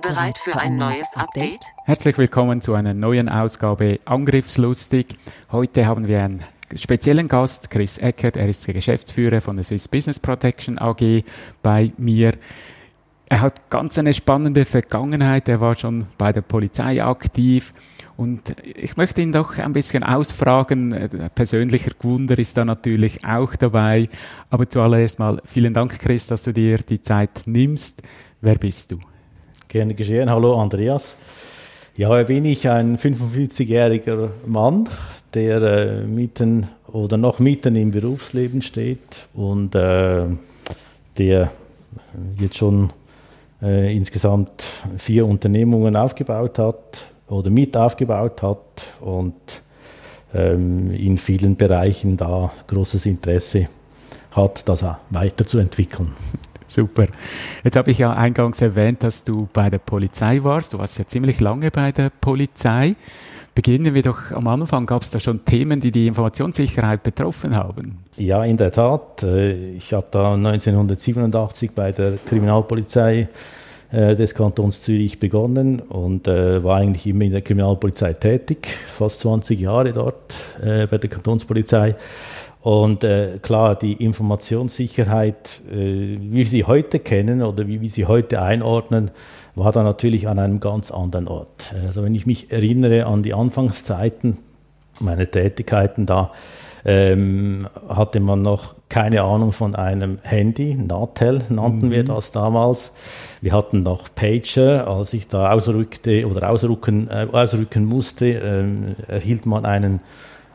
Bereit für ein neues Update? Herzlich willkommen zu einer neuen Ausgabe Angriffslustig. Heute haben wir einen speziellen Gast, Chris Eckert. Er ist der Geschäftsführer von der Swiss Business Protection AG bei mir. Er hat ganz eine spannende Vergangenheit. Er war schon bei der Polizei aktiv. Und ich möchte ihn doch ein bisschen ausfragen. Persönlicher Wunder ist da natürlich auch dabei. Aber zuallererst mal vielen Dank, Chris, dass du dir die Zeit nimmst. Wer bist du? Gerne geschehen. Hallo Andreas. Ja, bin ich? Ein 55-jähriger Mann, der äh, mitten oder noch mitten im Berufsleben steht und äh, der jetzt schon äh, insgesamt vier Unternehmungen aufgebaut hat oder mit aufgebaut hat und ähm, in vielen Bereichen da großes Interesse hat, das auch weiterzuentwickeln. Super. Jetzt habe ich ja eingangs erwähnt, dass du bei der Polizei warst. Du warst ja ziemlich lange bei der Polizei. Beginnen wir doch am Anfang. Gab es da schon Themen, die die Informationssicherheit betroffen haben? Ja, in der Tat. Äh, ich habe da 1987 bei der Kriminalpolizei äh, des Kantons Zürich begonnen und äh, war eigentlich immer in der Kriminalpolizei tätig, fast 20 Jahre dort bei der Kantonspolizei. Und äh, klar, die Informationssicherheit, äh, wie wir sie heute kennen oder wie wir sie heute einordnen, war da natürlich an einem ganz anderen Ort. Also wenn ich mich erinnere an die Anfangszeiten meiner Tätigkeiten da, ähm, hatte man noch keine Ahnung von einem Handy, Natel nannten mhm. wir das damals. Wir hatten noch Pager, als ich da ausrückte oder ausrücken, äh, ausrücken musste, ähm, erhielt man einen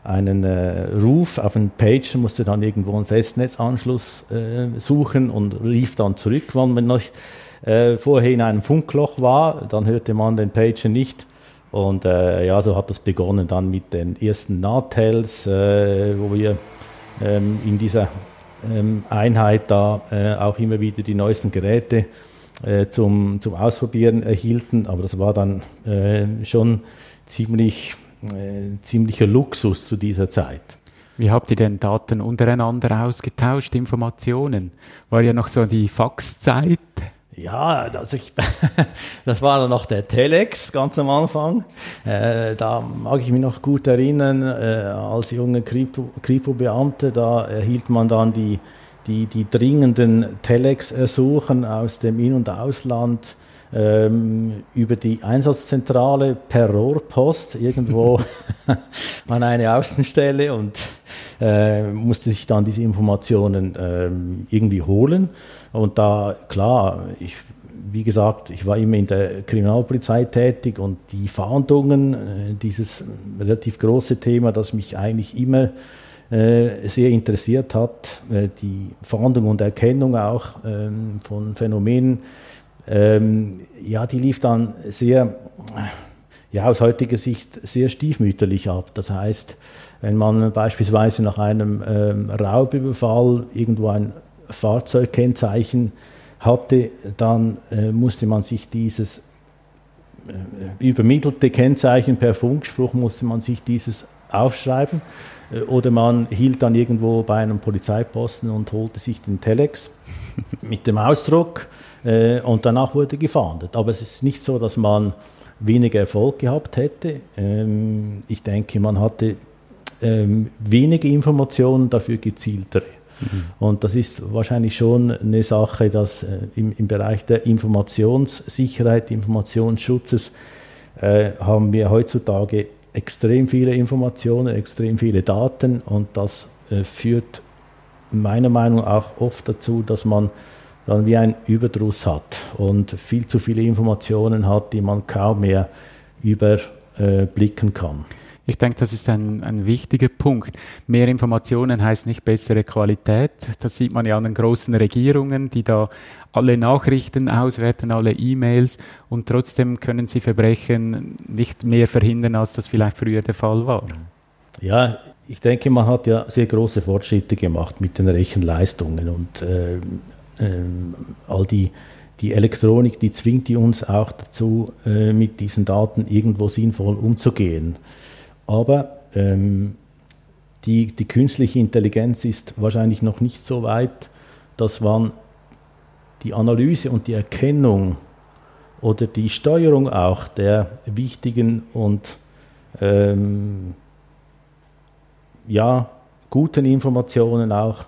einen äh, Ruf auf einen Page, musste dann irgendwo einen Festnetzanschluss äh, suchen und rief dann zurück. Wenn man noch äh, vorher in einem Funkloch war, dann hörte man den Pager nicht. Und äh, ja, so hat das begonnen dann mit den ersten Nahtels, äh, wo wir ähm, in dieser ähm, Einheit da äh, auch immer wieder die neuesten Geräte zum, zum Ausprobieren erhielten. Aber das war dann schon ziemlich äh, ziemlicher Luxus zu dieser Zeit. Wie habt ihr denn Daten untereinander ausgetauscht, Informationen? War ja noch so die Faxzeit. Ja, also ich, das war dann noch der Telex ganz am Anfang. Äh, da mag ich mich noch gut erinnern, äh, als junger Kripo-Beamter, da erhielt man dann die, die, die dringenden Telex-Ersuchen aus dem In- und Ausland ähm, über die Einsatzzentrale per Rohrpost irgendwo an eine Außenstelle und äh, musste sich dann diese Informationen ähm, irgendwie holen. Und da, klar, ich, wie gesagt, ich war immer in der Kriminalpolizei tätig und die Fahndungen, äh, dieses relativ große Thema, das mich eigentlich immer äh, sehr interessiert hat, äh, die Fahndung und Erkennung auch ähm, von Phänomenen, ähm, ja, die lief dann sehr, ja, aus heutiger Sicht sehr stiefmütterlich ab. Das heißt, wenn man beispielsweise nach einem ähm, Raubüberfall irgendwo ein Fahrzeugkennzeichen hatte, dann äh, musste man sich dieses äh, übermittelte Kennzeichen per Funkspruch musste man sich dieses aufschreiben äh, oder man hielt dann irgendwo bei einem Polizeiposten und holte sich den Telex mit dem Ausdruck äh, und danach wurde gefahndet. Aber es ist nicht so, dass man weniger Erfolg gehabt hätte. Ähm, ich denke, man hatte ähm, wenige Informationen, dafür gezieltere. Mhm. Und das ist wahrscheinlich schon eine Sache, dass äh, im, im, Bereich der Informationssicherheit, Informationsschutzes, äh, haben wir heutzutage extrem viele Informationen, extrem viele Daten und das äh, führt meiner Meinung nach auch oft dazu, dass man dann wie ein Überdruss hat und viel zu viele Informationen hat, die man kaum mehr überblicken kann. Ich denke, das ist ein, ein wichtiger Punkt. Mehr Informationen heißt nicht bessere Qualität. Das sieht man ja an den großen Regierungen, die da alle Nachrichten auswerten, alle E-Mails und trotzdem können sie Verbrechen nicht mehr verhindern, als das vielleicht früher der Fall war. Ja, ich denke, man hat ja sehr große Fortschritte gemacht mit den Rechenleistungen und äh, äh, all die die Elektronik, die zwingt die uns auch dazu, äh, mit diesen Daten irgendwo sinnvoll umzugehen. Aber ähm, die, die künstliche Intelligenz ist wahrscheinlich noch nicht so weit, dass man die Analyse und die Erkennung oder die Steuerung auch der wichtigen und ähm, ja, guten Informationen auch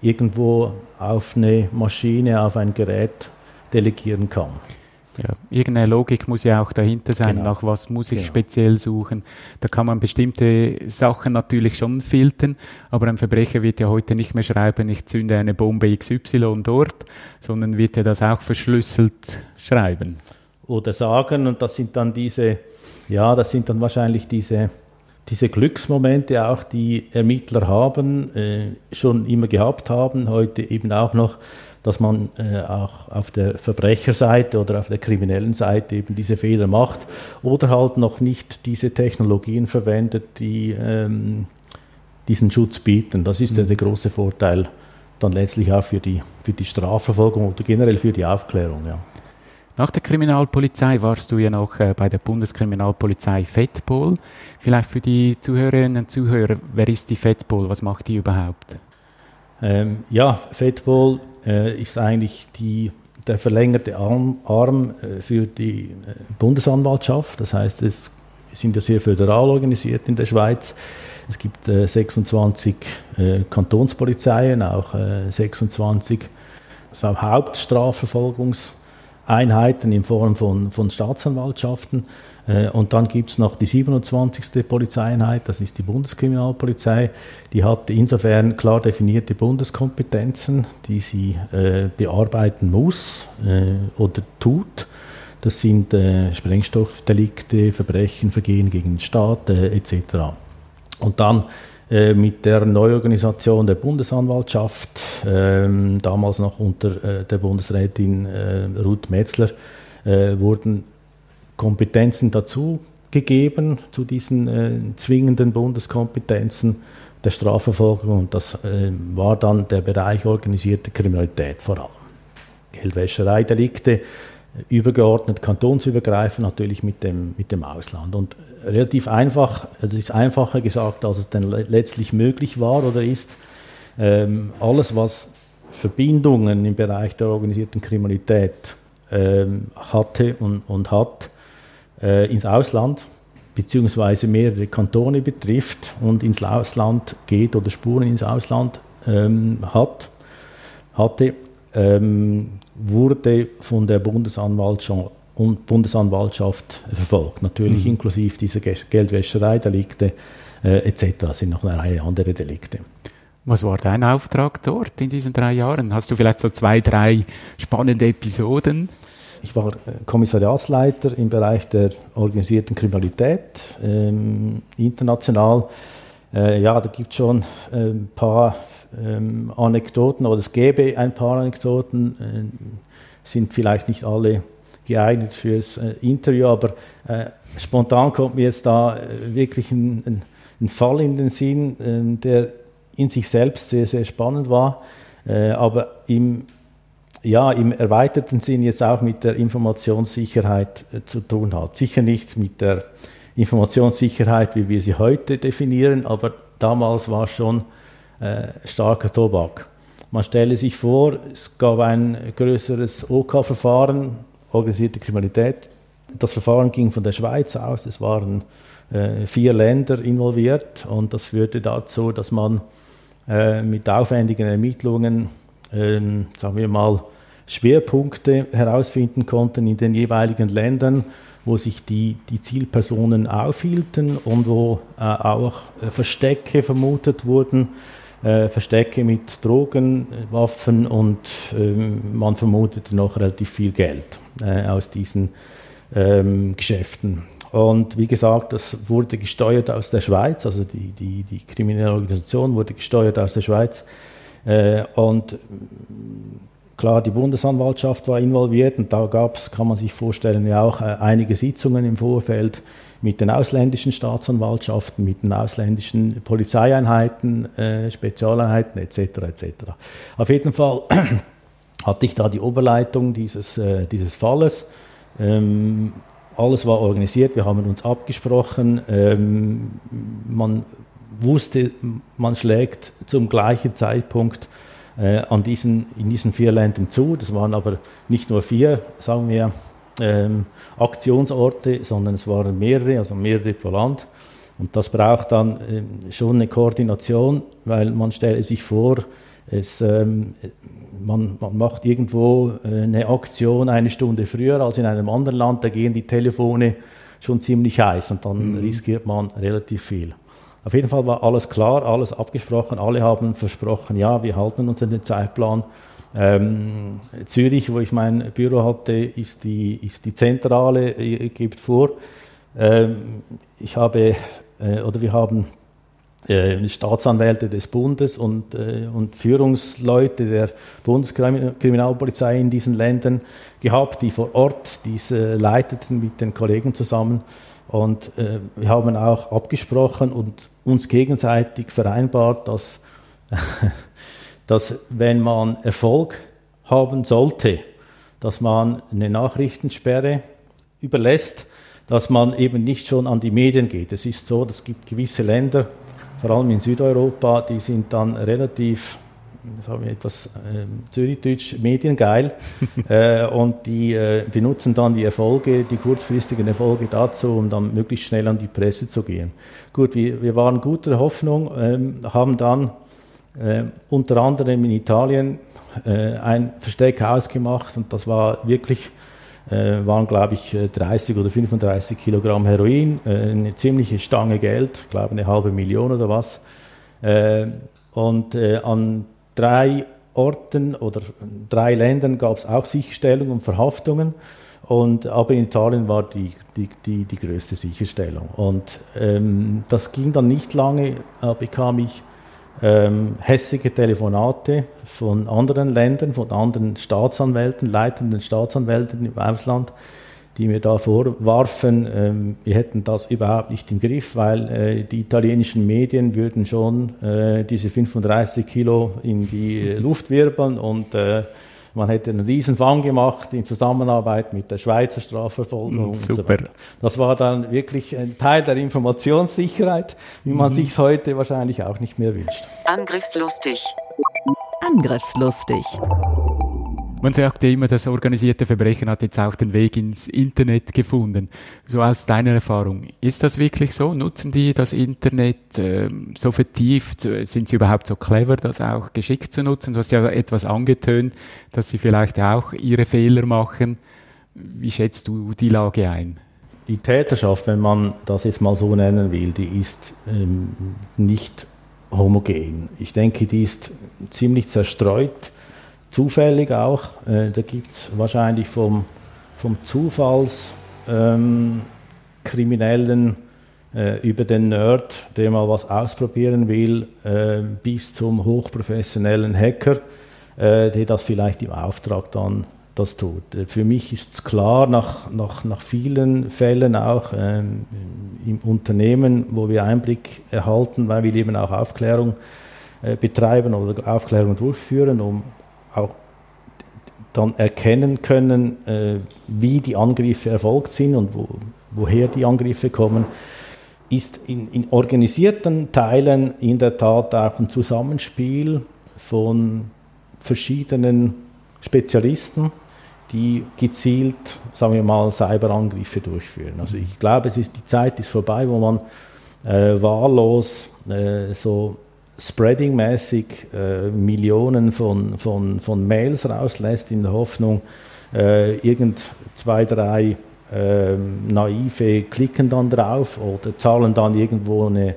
irgendwo auf eine Maschine, auf ein Gerät delegieren kann. Ja, irgendeine Logik muss ja auch dahinter sein, genau. nach was muss ich genau. speziell suchen. Da kann man bestimmte Sachen natürlich schon filtern, aber ein Verbrecher wird ja heute nicht mehr schreiben, ich zünde eine Bombe XY dort, sondern wird ja das auch verschlüsselt schreiben. Oder sagen, und das sind dann diese, ja, das sind dann wahrscheinlich diese, diese Glücksmomente auch, die Ermittler haben, äh, schon immer gehabt haben, heute eben auch noch dass man äh, auch auf der Verbrecherseite oder auf der kriminellen Seite eben diese Fehler macht oder halt noch nicht diese Technologien verwendet, die ähm, diesen Schutz bieten. Das ist mhm. ja der große Vorteil dann letztlich auch für die, für die Strafverfolgung oder generell für die Aufklärung. Ja. Nach der Kriminalpolizei warst du ja noch äh, bei der Bundeskriminalpolizei FEDPOL. Vielleicht für die Zuhörerinnen und Zuhörer, wer ist die FEDPOL? Was macht die überhaupt? Ähm, ja, FEDPOL äh, ist eigentlich die, der verlängerte Arm, Arm äh, für die äh, Bundesanwaltschaft. Das heißt, es sind ja sehr föderal organisiert in der Schweiz. Es gibt äh, 26 äh, Kantonspolizeien, auch äh, 26 also Hauptstrafverfolgungseinheiten in Form von, von Staatsanwaltschaften. Äh, und dann gibt es noch die 27. Polizeieinheit, das ist die Bundeskriminalpolizei. Die hat insofern klar definierte Bundeskompetenzen, die sie äh, bearbeiten muss äh, oder tut. Das sind äh, Sprengstoffdelikte, Verbrechen, Vergehen gegen den Staat äh, etc. Und dann mit der Neuorganisation der Bundesanwaltschaft, ähm, damals noch unter der Bundesrätin Ruth Metzler, wurden Kompetenzen dazu gegeben zu diesen äh, zwingenden Bundeskompetenzen der Strafverfolgung und das äh, war dann der Bereich organisierte Kriminalität vor allem. Geldwäschereidelikte, äh, übergeordnet kantonsübergreifend natürlich mit dem, mit dem Ausland. Und relativ einfach, das ist einfacher gesagt, als es dann letztlich möglich war oder ist, ähm, alles was Verbindungen im Bereich der organisierten Kriminalität ähm, hatte und, und hat, äh, ins Ausland beziehungsweise mehrere Kantone betrifft und ins Ausland geht oder Spuren ins Ausland ähm, hat, hatte, ähm, wurde von der Bundesanwaltschaft, Bundesanwaltschaft verfolgt. Natürlich mhm. inklusive dieser Geldwäschereidelikte äh, etc. Es sind noch eine Reihe andere Delikte. Was war dein Auftrag dort in diesen drei Jahren? Hast du vielleicht so zwei, drei spannende Episoden? Ich war äh, Kommissariatsleiter im Bereich der organisierten Kriminalität ähm, international. Äh, ja, da gibt es schon äh, ein paar ähm, Anekdoten oder es gäbe ein paar Anekdoten, äh, sind vielleicht nicht alle geeignet fürs äh, Interview, aber äh, spontan kommt mir jetzt da wirklich ein, ein, ein, Fall in den Sinn, ähm, der in sich selbst sehr, sehr spannend war, aber im ja, im erweiterten Sinn jetzt auch mit der Informationssicherheit äh, zu tun hat. Sicher nicht mit der Informationssicherheit, wie wir sie heute definieren, aber damals war schon äh, starker Tobak. Man stelle sich vor, es gab ein größeres OK-Verfahren, organisierte Kriminalität. Das Verfahren ging von der Schweiz aus, es waren äh, vier Länder involviert und das führte dazu, dass man äh, mit aufwendigen Ermittlungen, ähm, sagen wir mal, Schwerpunkte herausfinden konnten in den jeweiligen Ländern, wo sich die, die Zielpersonen aufhielten und wo äh, auch äh, Verstecke vermutet wurden, äh, Verstecke mit Drogen, Waffen und ähm, man vermutete noch relativ viel Geld äh, aus diesen ähm, Geschäften. Und wie gesagt, das wurde gesteuert aus der Schweiz, also die, die, die kriminelle Organisation wurde gesteuert aus der Schweiz. Äh, und klar, die Bundesanwaltschaft war involviert und da gab es, kann man sich vorstellen, ja auch äh, einige Sitzungen im Vorfeld mit den ausländischen Staatsanwaltschaften, mit den ausländischen Polizeieinheiten, äh, Spezialeinheiten etc. etc. Auf jeden Fall hatte ich da die Oberleitung dieses, äh, dieses Falles. Ähm, alles war organisiert, wir haben uns abgesprochen. Ähm, man wusste, man schlägt zum gleichen Zeitpunkt äh, an diesen, in diesen vier Ländern zu. Das waren aber nicht nur vier, sagen wir, ähm, Aktionsorte, sondern es waren mehrere, also mehrere pro Land. Und das braucht dann äh, schon eine Koordination, weil man stelle sich vor, es, ähm, man, man, macht irgendwo äh, eine Aktion eine Stunde früher als in einem anderen Land, da gehen die Telefone schon ziemlich heiß und dann mhm. riskiert man relativ viel. Auf jeden Fall war alles klar, alles abgesprochen, alle haben versprochen, ja, wir halten uns an den Zeitplan. Ähm, Zürich, wo ich mein Büro hatte, ist die, ist die Zentrale, gibt vor. Ähm, ich habe, äh, oder wir haben äh, Staatsanwälte des Bundes und, äh, und Führungsleute der Bundeskriminalpolizei in diesen Ländern gehabt, die vor Ort diese leiteten mit den Kollegen zusammen. Und äh, wir haben auch abgesprochen und uns gegenseitig vereinbart, dass dass wenn man Erfolg haben sollte, dass man eine Nachrichtensperre überlässt, dass man eben nicht schon an die Medien geht. Es ist so, es gibt gewisse Länder, vor allem in Südeuropa, die sind dann relativ, sagen wir etwas äh, Zürichdeutsch, mediengeil äh, und die äh, benutzen dann die Erfolge, die kurzfristigen Erfolge dazu, um dann möglichst schnell an die Presse zu gehen. Gut, wir, wir waren guter Hoffnung, ähm, haben dann äh, unter anderem in Italien äh, ein Versteck ausgemacht und das war wirklich, äh, waren glaube ich 30 oder 35 Kilogramm Heroin, äh, eine ziemliche Stange Geld, glaube eine halbe Million oder was. Äh, und äh, an drei Orten oder drei Ländern gab es auch Sicherstellungen und Verhaftungen. Und, aber in Italien war die, die, die, die größte Sicherstellung. Und ähm, das ging dann nicht lange, bekam ich ähm, hässliche Telefonate von anderen Ländern, von anderen Staatsanwälten, leitenden Staatsanwälten im Ausland, die mir da vorwarfen, ähm, wir hätten das überhaupt nicht im Griff, weil äh, die italienischen Medien würden schon äh, diese 35 Kilo in die Luft wirbeln und äh, man hätte einen Riesenfang gemacht in Zusammenarbeit mit der Schweizer Strafverfolgung. Super. So das war dann wirklich ein Teil der Informationssicherheit, wie man mhm. sich heute wahrscheinlich auch nicht mehr wünscht. Angriffslustig. Angriffslustig. Man sagt ja immer, das organisierte Verbrechen hat jetzt auch den Weg ins Internet gefunden. So aus deiner Erfahrung, ist das wirklich so? Nutzen die das Internet äh, so vertieft? Sind sie überhaupt so clever, das auch geschickt zu nutzen? Du hast ja etwas angetönt, dass sie vielleicht auch ihre Fehler machen. Wie schätzt du die Lage ein? Die Täterschaft, wenn man das jetzt mal so nennen will, die ist ähm, nicht homogen. Ich denke, die ist ziemlich zerstreut zufällig auch. Äh, da gibt es wahrscheinlich vom, vom Zufallskriminellen ähm, äh, über den Nerd, der mal was ausprobieren will, äh, bis zum hochprofessionellen Hacker, äh, der das vielleicht im Auftrag dann das tut. Äh, für mich ist es klar, nach, nach, nach vielen Fällen auch ähm, im Unternehmen, wo wir Einblick erhalten, weil wir eben auch Aufklärung äh, betreiben oder Aufklärung durchführen, um auch dann erkennen können, äh, wie die Angriffe erfolgt sind und wo, woher die Angriffe kommen, ist in, in, organisierten Teilen in der Tat auch ein Zusammenspiel von verschiedenen Spezialisten, die gezielt, sagen wir mal, Cyberangriffe durchführen. Also ich glaube, es ist, die Zeit ist vorbei, wo man äh, wahllos äh, so spreading-mäßig äh, Millionen von, von, von Mails rauslässt, in der Hoffnung, äh, irgend zwei, drei äh, Naive klicken dann drauf oder zahlen dann irgendwo eine,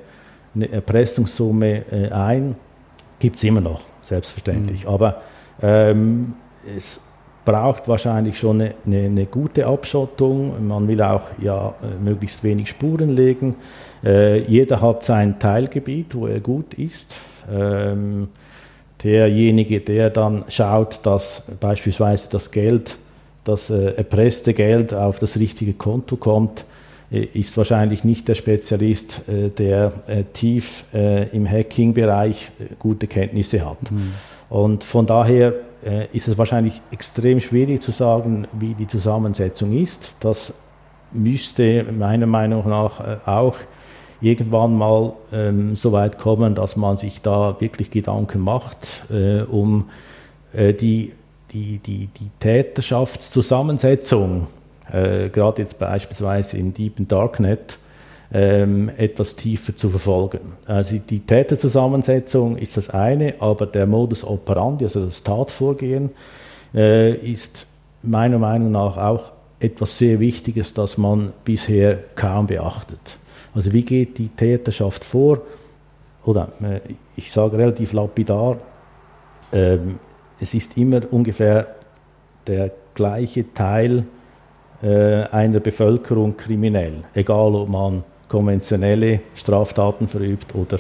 eine Erpressungssumme äh, ein. Gibt es immer noch, selbstverständlich. Mhm. Aber ähm, es braucht wahrscheinlich schon eine, eine, eine, gute Abschottung. Man will auch ja, möglichst wenig Spuren legen. Äh, jeder hat sein Teilgebiet, wo er gut ist. Ähm, derjenige, der dann schaut, dass beispielsweise das Geld, das äh, erpresste Geld auf das richtige Konto kommt, äh, ist wahrscheinlich nicht der Spezialist, äh, der äh, tief äh, im Hacking-Bereich gute Kenntnisse hat. Mhm. Und von daher äh, ist es wahrscheinlich extrem schwierig zu sagen, wie die Zusammensetzung ist. Das müsste meiner Meinung nach äh, auch irgendwann mal ähm, so weit kommen, dass man sich da wirklich Gedanken macht, äh, um äh, die, die, die, die Täterschaftszusammensetzung, äh, gerade jetzt beispielsweise im Deep Darknet, ähm, etwas tiefer zu verfolgen. Also die Täterzusammensetzung ist das eine, aber der Modus operandi, also das Tatvorgehen, äh, ist meiner Meinung nach auch etwas sehr Wichtiges, das man bisher kaum beachtet. Also wie geht die Täterschaft vor? Oder äh, ich sage relativ lapidar, äh, es ist immer ungefähr der gleiche Teil äh, einer Bevölkerung kriminell, egal ob man konventionelle Straftaten verübt oder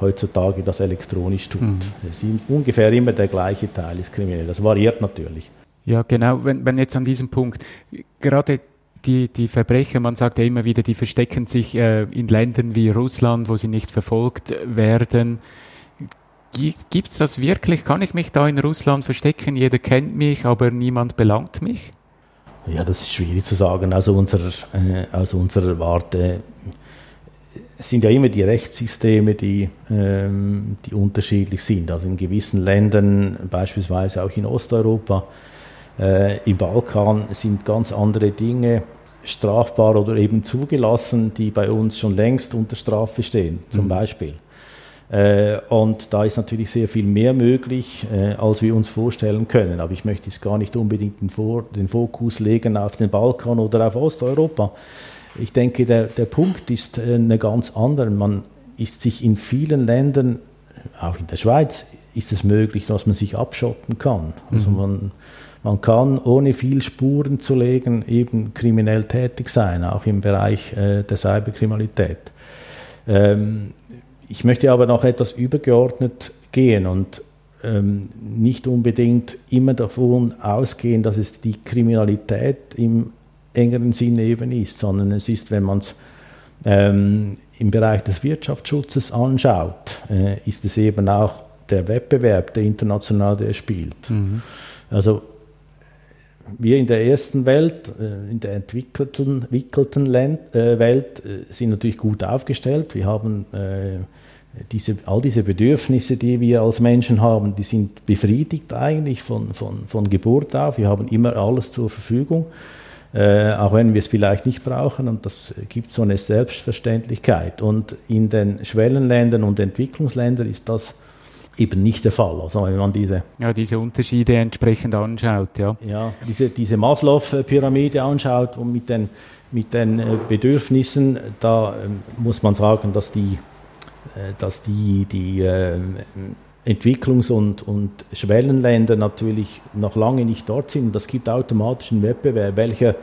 heutzutage das elektronisch tut. Mhm. Es ist ungefähr immer der gleiche Teil ist kriminell. Das variiert natürlich. Ja, genau. Wenn, wenn jetzt an diesem Punkt gerade die, die Verbrecher, man sagt ja immer wieder, die verstecken sich äh, in Ländern wie Russland, wo sie nicht verfolgt werden. Gibt es das wirklich? Kann ich mich da in Russland verstecken? Jeder kennt mich, aber niemand belangt mich? Ja, das ist schwierig zu sagen. Also unserer, äh, aus unserer Warte es sind ja immer die Rechtssysteme, die, ähm, die unterschiedlich sind. Also in gewissen Ländern, beispielsweise auch in Osteuropa, äh, im Balkan, sind ganz andere Dinge strafbar oder eben zugelassen, die bei uns schon längst unter Strafe stehen, zum mhm. Beispiel. Äh, und da ist natürlich sehr viel mehr möglich, äh, als wir uns vorstellen können. Aber ich möchte jetzt gar nicht unbedingt den, Vor den Fokus legen auf den Balkan oder auf Osteuropa. Ich denke, der, der Punkt ist äh, eine ganz andere. Man ist sich in vielen Ländern, auch in der Schweiz, ist es möglich, dass man sich abschotten kann. Also mhm. man, man kann ohne viel Spuren zu legen eben kriminell tätig sein, auch im Bereich äh, der Cyberkriminalität. Ähm, ich möchte aber noch etwas übergeordnet gehen und ähm, nicht unbedingt immer davon ausgehen, dass es die Kriminalität im engeren Sinne eben ist, sondern es ist, wenn man es ähm, im Bereich des Wirtschaftsschutzes anschaut, äh, ist es eben auch der Wettbewerb, der international der spielt. Mhm. Also wir in der ersten Welt, äh, in der entwickelten, entwickelten Land, äh, Welt, äh, sind natürlich gut aufgestellt. Wir haben äh, diese, all diese Bedürfnisse, die wir als Menschen haben, die sind befriedigt eigentlich von, von, von Geburt auf. Wir haben immer alles zur Verfügung äh, auch wenn wir es vielleicht nicht brauchen. Und das gibt so eine Selbstverständlichkeit. Und in den Schwellenländern und Entwicklungsländern ist das eben nicht der Fall. Also wenn man diese, ja, diese Unterschiede entsprechend anschaut. Ja, ja diese, diese Maslow-Pyramide anschaut und mit den, mit den äh, Bedürfnissen, da ähm, muss man sagen, dass die, äh, dass die, die ähm, Entwicklungs- und, und Schwellenländer natürlich noch lange nicht dort sind. Das gibt automatisch einen Wettbewerb. Welche,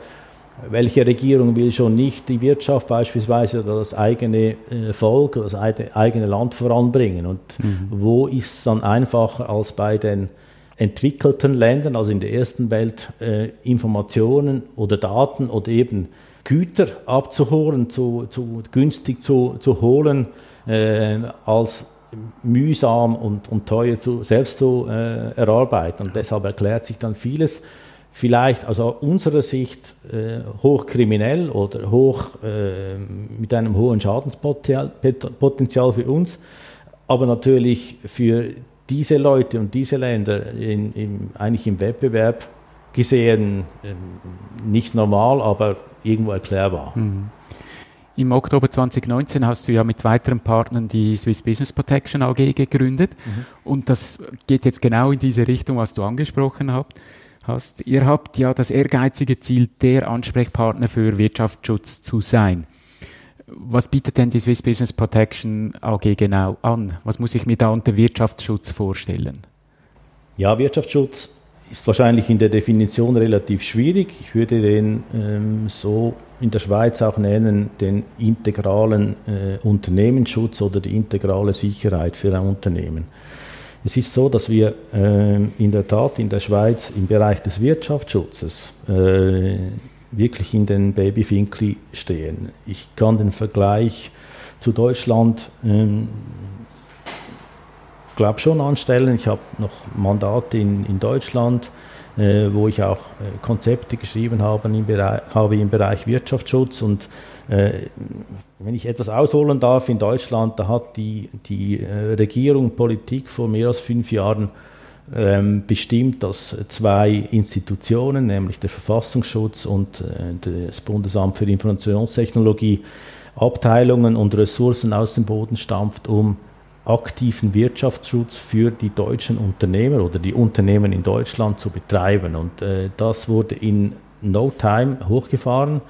welche Regierung will schon nicht die Wirtschaft beispielsweise oder das eigene äh, Volk oder das eigene Land voranbringen? Und mhm. wo ist es dann einfacher als bei den entwickelten Ländern, also in der ersten Welt, äh, Informationen oder Daten oder eben Güter abzuholen, zu, zu günstig zu, zu holen, äh, als mühsam und, und teuer zu, selbst zu äh, erarbeiten. Und deshalb erklärt sich dann vieles vielleicht aus also unserer Sicht äh, hochkriminell oder hoch, äh, mit einem hohen Schadenspotenzial für uns, aber natürlich für diese Leute und diese Länder in, in, eigentlich im Wettbewerb gesehen äh, nicht normal, aber irgendwo erklärbar. Mhm. Im Oktober 2019 hast du ja mit weiteren Partnern die Swiss Business Protection AG gegründet. Mhm. Und das geht jetzt genau in diese Richtung, was du angesprochen hast. Ihr habt ja das ehrgeizige Ziel, der Ansprechpartner für Wirtschaftsschutz zu sein. Was bietet denn die Swiss Business Protection AG genau an? Was muss ich mir da unter Wirtschaftsschutz vorstellen? Ja, Wirtschaftsschutz ist wahrscheinlich in der Definition relativ schwierig. Ich würde den ähm, so in der Schweiz auch nennen, den integralen äh, Unternehmensschutz oder die integrale Sicherheit für ein Unternehmen. Es ist so, dass wir äh, in der Tat in der Schweiz im Bereich des Wirtschaftsschutzes äh, wirklich in den Babyfinkli stehen. Ich kann den Vergleich zu Deutschland ähm, glaube schon anstellen. Ich habe noch Mandate in, in Deutschland, äh, wo ich auch äh, Konzepte geschrieben habe im, Bereich, habe im Bereich Wirtschaftsschutz. Und äh, wenn ich etwas ausholen darf, in Deutschland, da hat die, die äh, Regierung Politik vor mehr als fünf Jahren ähm, bestimmt, dass zwei Institutionen, nämlich der Verfassungsschutz und äh, das Bundesamt für Informationstechnologie, Abteilungen und Ressourcen aus dem Boden stampft, um aktiven Wirtschaftsschutz für die deutschen Unternehmer oder die Unternehmen in Deutschland zu betreiben. Und äh, das wurde in no time hochgefahren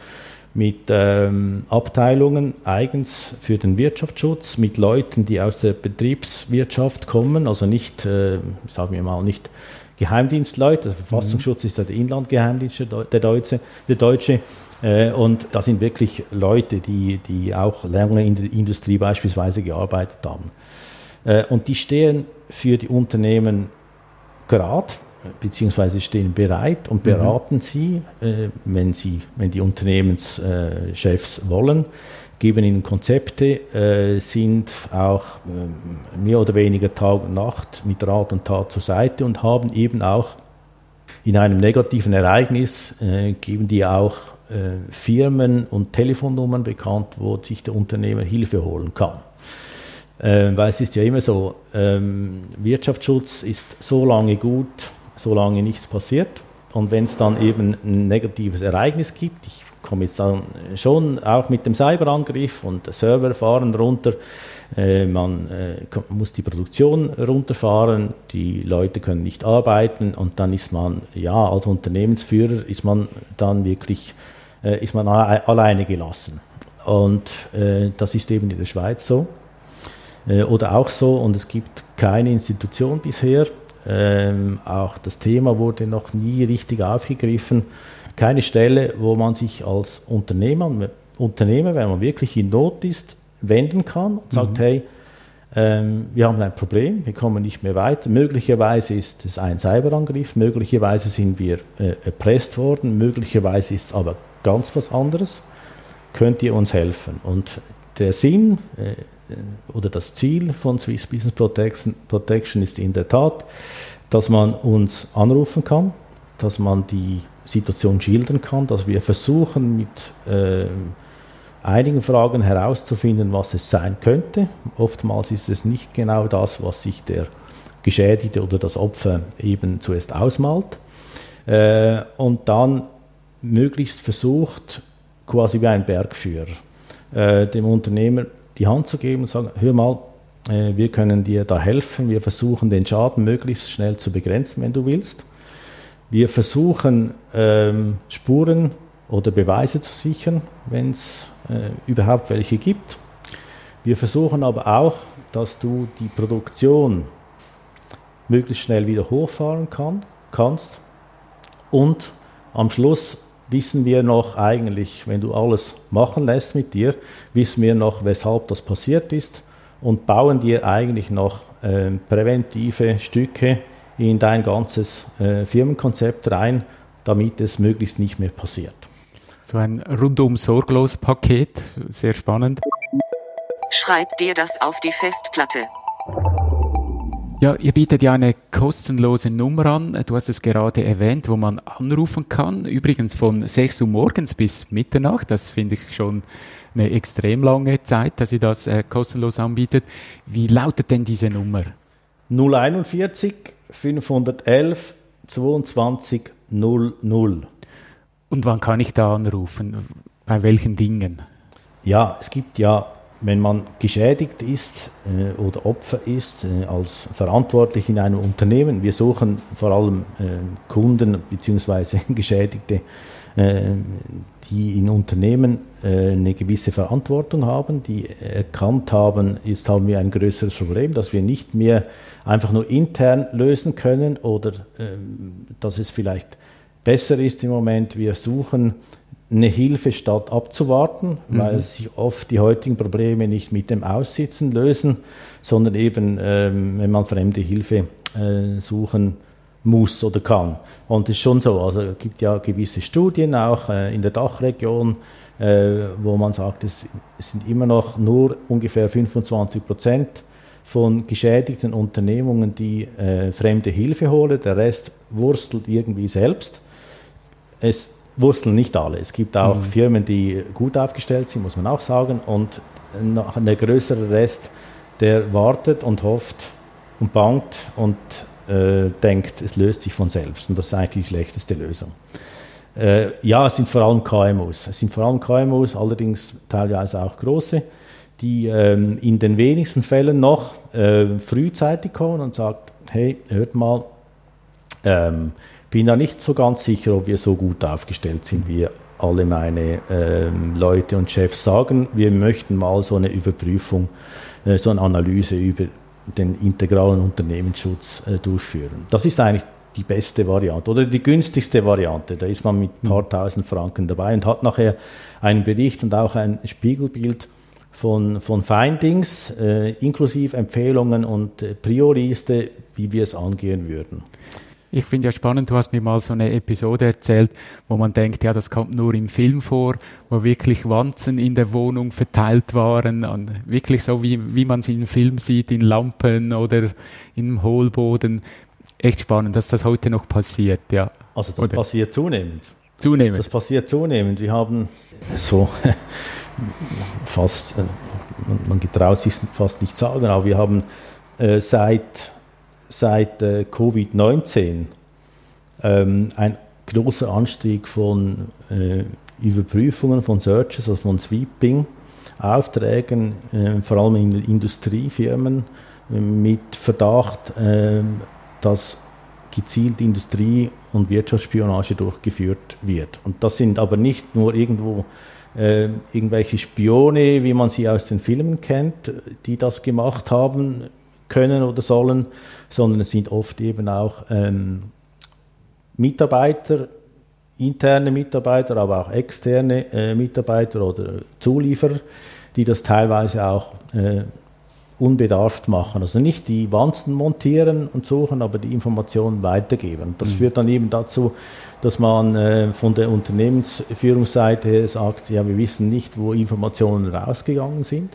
mit ähm, Abteilungen eigens für den Wirtschaftsschutz, mit Leuten, die aus der Betriebswirtschaft kommen, also nicht, äh, sagen wir mal, nicht Geheimdienstleute, der Verfassungsschutz mhm. ist ja der Inlandgeheimdienst, der Deutsche, der Deutsche äh, und das sind wirklich Leute, die, die auch lange in der Industrie beispielsweise gearbeitet haben. Äh, und die stehen für die Unternehmen gerade, beziehungsweise stehen bereit und mhm. beraten mhm. sie, äh, wenn, sie, wenn die Unternehmenschefs wollen, geben ihnen Konzepte, äh, sind auch mehr oder weniger Tag und Nacht mit Rat und Tat zur Seite und haben eben auch in einem negativen Ereignis, geben die auch Firmen und Telefonnummern bekannt, wo sich der Unternehmer Hilfe holen kann. Äh, weil es ist ja immer so, ähm, Wirtschaftsschutz ist so lange gut, solange nichts passiert. Und wenn es dann eben ein negatives Ereignis gibt, ich komme jetzt dann schon auch mit dem Cyberangriff und Server fahren runter, äh, man äh, muss die Produktion runterfahren, die Leute können nicht arbeiten und dann ist man, ja, als Unternehmensführer ist man dann wirklich, äh, ist man alleine gelassen. Und äh, das ist eben in der Schweiz so. Äh, oder auch so, und es gibt keine Institution bisher, ähm, auch das Thema wurde noch nie richtig aufgegriffen, keine Stelle, wo man sich als Unternehmer, Unternehmer, wenn man wirklich in Not ist, wenden kann und sagt, mhm. hey, ähm, wir haben ein Problem, wir kommen nicht mehr weiter. Möglicherweise ist es ein Cyberangriff, möglicherweise sind wir äh, erpresst worden, möglicherweise ist es aber ganz was anderes. Könnt ihr uns helfen? Und der Sinn, äh, oder das Ziel von Swiss Business Protection, Protection ist in der Tat, dass man uns anrufen kann, dass man die Situation schildern kann, dass wir versuchen mit äh, einigen Fragen herauszufinden, was es sein könnte. Oftmals ist es nicht genau das, was sich der Geschädigte oder das Opfer eben zuerst ausmalt. Äh, und dann möglichst versucht, quasi wie ein Bergführer, äh, dem Unternehmer die Hand zu geben und sagen, hör mal, äh, wir können dir da helfen, wir versuchen den Schaden möglichst schnell zu begrenzen, wenn du willst. Wir versuchen ähm, Spuren oder Beweise zu sichern, wenn es äh, überhaupt welche gibt. Wir versuchen aber auch, dass du die Produktion möglichst schnell wieder hochfahren kann, kannst und am Schluss wissen wir noch eigentlich, wenn du alles machen lässt mit dir, wissen wir noch, weshalb das passiert ist und bauen dir eigentlich noch äh, präventive Stücke in dein ganzes äh, Firmenkonzept rein, damit es möglichst nicht mehr passiert. So ein rundum sorglos Paket, sehr spannend. Schreib dir das auf die Festplatte. Ja, ihr bietet ja eine kostenlose Nummer an. Du hast es gerade erwähnt, wo man anrufen kann. Übrigens von 6 Uhr morgens bis Mitternacht. Das finde ich schon eine extrem lange Zeit, dass ihr das äh, kostenlos anbietet. Wie lautet denn diese Nummer? 041 511 22 00. Und wann kann ich da anrufen? Bei welchen Dingen? Ja, es gibt ja wenn man geschädigt ist äh, oder Opfer ist äh, als verantwortlich in einem Unternehmen, wir suchen vor allem äh, Kunden bzw. Geschädigte, äh, die in Unternehmen äh, eine gewisse Verantwortung haben, die erkannt haben, jetzt haben wir ein größeres Problem, dass wir nicht mehr einfach nur intern lösen können oder ähm, dass es vielleicht besser ist im Moment, wir suchen eine Hilfe statt abzuwarten, mhm. weil sich oft die heutigen Probleme nicht mit dem Aussitzen lösen, sondern eben, ähm, wenn man fremde Hilfe äh, suchen muss oder kann. Und es ist schon so, also es gibt ja gewisse Studien auch äh, in der Dachregion, äh, wo man sagt, es, sind immer noch nur ungefähr 25 Prozent von geschädigten Unternehmungen, die äh, fremde Hilfe holen. Der Rest wurstelt irgendwie selbst. Es wursteln nicht alle. Es gibt auch mhm. Firmen, die gut aufgestellt sind, muss man auch sagen. Und noch ein größerer Rest, der wartet und hofft und bangt und äh, denkt, es löst sich von selbst. Und das ist eigentlich die schlechteste Lösung. Äh, ja, es sind vor allem KMUs. Es sind vor allem KMUs, allerdings teilweise auch große, die ähm, in den wenigsten Fällen noch äh, frühzeitig kommen und sagen, hey, hört mal, ähm, bin da nicht so ganz sicher, ob wir so gut aufgestellt sind, wie alle meine ähm, Leute und Chefs sagen. Wir möchten mal so eine Überprüfung, äh, so eine Analyse über den integralen Unternehmensschutz äh, durchführen. Das ist eigentlich die beste Variante oder die günstigste Variante. Da ist man mit ein paar mhm. tausend Franken dabei und hat nachher einen Bericht und auch ein Spiegelbild von, von Findings, äh, inklusive Empfehlungen und äh, Prioriste, wie wir es angehen würden. Ich finde ja spannend, du hast mir mal so eine Episode erzählt, wo man denkt, ja, das kommt nur im Film vor, wo wirklich Wanzen in der Wohnung verteilt waren, und wirklich so wie, wie man es im Film sieht, in Lampen oder im Hohlboden. Echt spannend, dass das heute noch passiert, ja. Also das oder? passiert zunehmend. Zunehmend? Das passiert zunehmend. Wir haben so fast, äh, man getraut sich fast nicht sagen, aber wir haben äh, seit seit äh, Covid-19 ähm, ein großer Anstieg von äh, Überprüfungen, von Searches, also von Sweeping, Aufträgen, äh, vor allem in Industriefirmen, äh, mit Verdacht, ähm, dass gezielt Industrie- und Wirtschaftsspionage durchgeführt wird. Und das sind aber nicht nur irgendwo äh, irgendwelche Spione, wie man sie aus den Filmen kennt, die das gemacht haben können oder sollen, sondern es sind oft eben auch ähm, Mitarbeiter, interne Mitarbeiter, aber auch externe äh, Mitarbeiter oder Zulieferer, die das teilweise auch äh, unbedarft machen. Also nicht die Wanzen montieren und suchen, aber die Informationen weitergeben. Das mhm. führt dann eben dazu, dass man äh, von der Unternehmensführungsseite sagt, ja, wir wissen nicht, wo Informationen rausgegangen sind.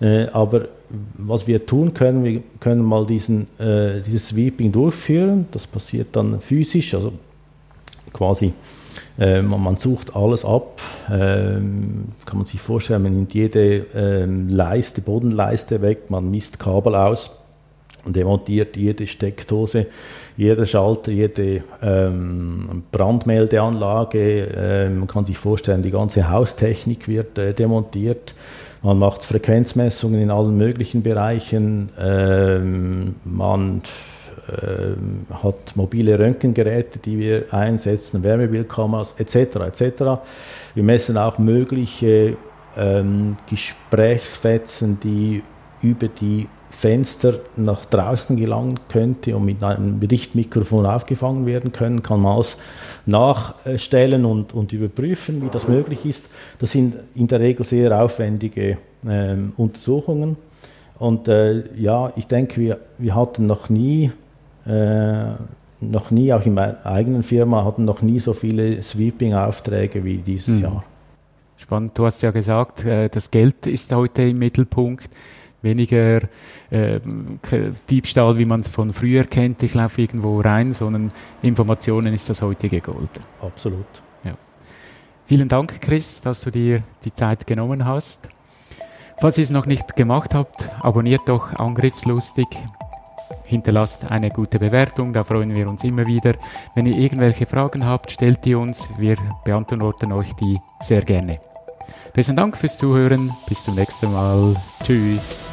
Äh, aber was wir tun können, wir können mal diesen, äh, dieses Sweeping durchführen. Das passiert dann physisch, also quasi äh, man, sucht alles ab. Ähm, kann man sich vorstellen, man nimmt jede ähm, Leiste, Bodenleiste weg, man misst Kabel aus demontiert jede Steckdose, jeder Schalter, jede ähm, Brandmeldeanlage. Äh, man kann sich vorstellen, die ganze Haustechnik wird äh, demontiert. Man macht Frequenzmessungen in allen möglichen Bereichen. Ähm, man ähm, hat mobile Röntgengeräte, die wir einsetzen, Wärmebildkameras etc. etc. Wir messen auch mögliche ähm, Gesprächsfetzen, die über die Fenster nach draußen gelangen könnte und mit einem Richtmikrofon aufgefangen werden können, kann man es nachstellen und, und überprüfen, wie das möglich ist. Das sind in der Regel sehr aufwendige äh, Untersuchungen. Und äh, ja, ich denke, wir, wir hatten noch nie, äh, noch nie, auch in meiner eigenen Firma, hatten noch nie so viele Sweeping-Aufträge wie dieses mhm. Jahr. Spannend, du hast ja gesagt, äh, das Geld ist heute im Mittelpunkt weniger äh, Diebstahl, wie man es von früher kennt, ich laufe irgendwo rein, sondern Informationen ist das heutige Gold. Absolut. Ja. Vielen Dank, Chris, dass du dir die Zeit genommen hast. Falls ihr es noch nicht gemacht habt, abonniert doch Angriffslustig. Hinterlasst eine gute Bewertung, da freuen wir uns immer wieder. Wenn ihr irgendwelche Fragen habt, stellt die uns, wir beantworten euch die sehr gerne. Besten Dank fürs Zuhören. Bis zum nächsten Mal. Tschüss.